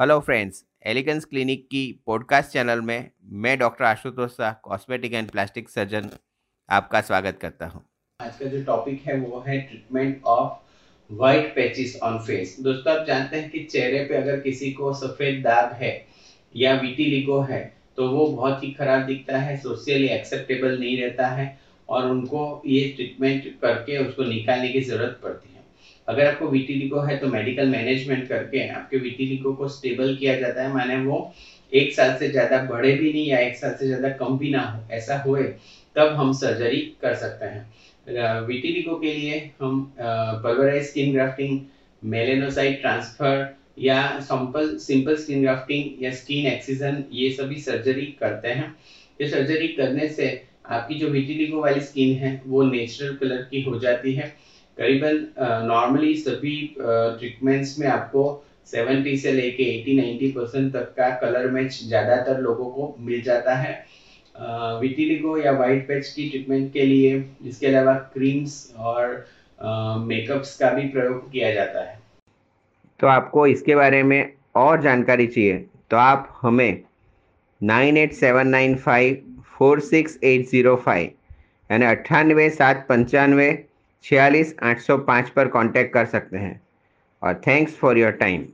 Hello friends elegance clinic की podcast channel में मैं doctor Ashutosh Shah cosmetic and plastic surgeon आपका स्वागत करता हूँ। आज का जो टॉपिक है वो है treatment of white patches on face दोस्तों, आप जानते हैं कि चेहरे पे अगर किसी को सफ़ेद दाग है या विटिलिगो है तो वो बहुत ही खराब दिखता है सोशली एक्सेप्टेबल नहीं रहता है और उनको ये ट्रीटमेंट करके उसको निकालने की ज़रूरत पड़ती है अगर आपको वीटीलिको है तो मेडिकल मैनेजमेंट करके आपके वीटीलिको को स्टेबल किया जाता है, माने वो एक साल से ज़्यादा बड़े भी नहीं या एक साल से ज़्यादा कम भी ना हो। ऐसा हुए, तब हम सर्जरी कर सकते हैं। वीटीलिको के लिए हम pulverise skin grafting melanocyte transfer या सिंपल सिंपल स्किन ग्राफ्टिंग या स्किन एक्सीजन ये सभी सर्जरी करते हैं। ये सर्जरी करने से आपकी जो विटिलिगो वाली स्किन है, वो नेचुरल कलर की हो जाती है। करीबन नॉर्मली सभी ट्रीटमेंट्स में आपको 70 से लेके 80 90 परसेंट तक का कलर मैच ज़्यादातर लोगों को मिल जाता है। विटिलिगो या वाइट पैच की ट्रीटमेंट के लिए इसके अलावा क्रीम्स और मेकअप्स का भी प्रयोग किया जाता है। तो आपको इसके बारे में और जानकारी चाहिए तो आप हमें nine eight seven nine five four six eight zero five यानी अट्ठानवे सात पंचानवे छियालीस आठ सौ पाँच पर कांटेक्ट कर सकते हैं। और थैंक्स फॉर योर टाइम